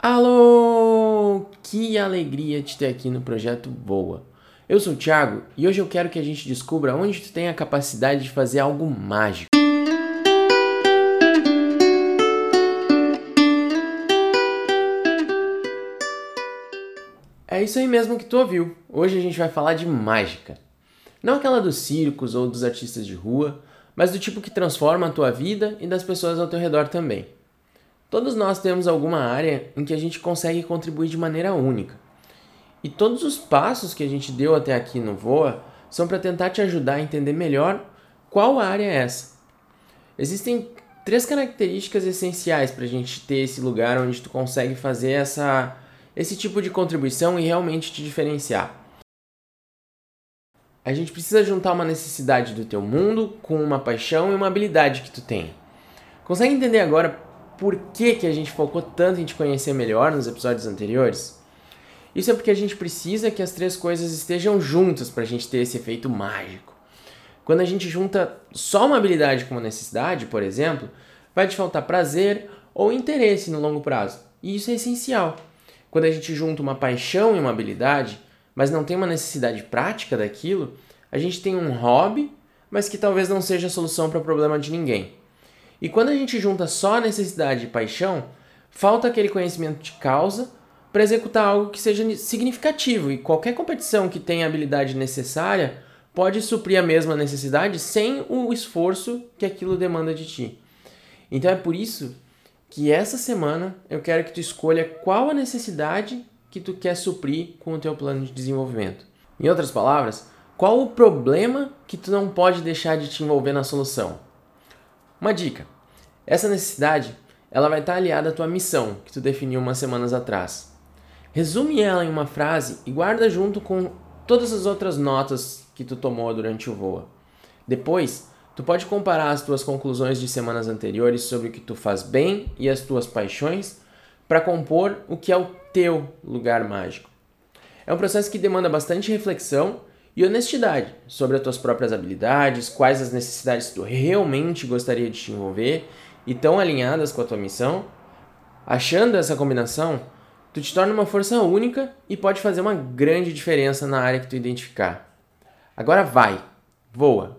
Alô! Que alegria te ter aqui no projeto Boa. Eu sou o Thiago e hoje eu quero que a gente descubra onde tu tem a capacidade de fazer algo mágico. É isso aí mesmo que tu ouviu. Hoje a gente vai falar de mágica. Não aquela dos circos ou dos artistas de rua, mas do tipo que transforma a tua vida e das pessoas ao teu redor também. Todos nós temos alguma área em que a gente consegue contribuir de maneira única. E todos os passos que a gente deu até aqui no Voa são para tentar te ajudar a entender melhor qual área é essa. Existem três características essenciais para a gente ter esse lugar onde tu consegue fazer essa, esse tipo de contribuição e realmente te diferenciar. A gente precisa juntar uma necessidade do teu mundo com uma paixão e uma habilidade que tu tem. Consegue entender agora por que, que a gente focou tanto em te conhecer melhor nos episódios anteriores? Isso é porque a gente precisa que as três coisas estejam juntas para a gente ter esse efeito mágico. Quando a gente junta só uma habilidade com uma necessidade, por exemplo, vai te faltar prazer ou interesse no longo prazo. E isso é essencial. Quando a gente junta uma paixão e uma habilidade, mas não tem uma necessidade prática daquilo, a gente tem um hobby, mas que talvez não seja a solução para o problema de ninguém. E quando a gente junta só a necessidade e paixão, falta aquele conhecimento de causa para executar algo que seja significativo. E qualquer competição que tenha a habilidade necessária pode suprir a mesma necessidade sem o esforço que aquilo demanda de ti. Então é por isso que essa semana eu quero que tu escolha qual a necessidade que tu quer suprir com o teu plano de desenvolvimento. Em outras palavras, qual o problema que tu não pode deixar de te envolver na solução? Uma dica: essa necessidade ela vai estar aliada à tua missão que tu definiu umas semanas atrás. Resume ela em uma frase e guarda junto com todas as outras notas que tu tomou durante o voo. Depois, tu pode comparar as tuas conclusões de semanas anteriores sobre o que tu faz bem e as tuas paixões para compor o que é o teu lugar mágico. É um processo que demanda bastante reflexão e honestidade sobre as tuas próprias habilidades, quais as necessidades que tu realmente gostaria de te envolver e estão alinhadas com a tua missão. Achando essa combinação, tu te torna uma força única e pode fazer uma grande diferença na área que tu identificar. Agora vai, voa!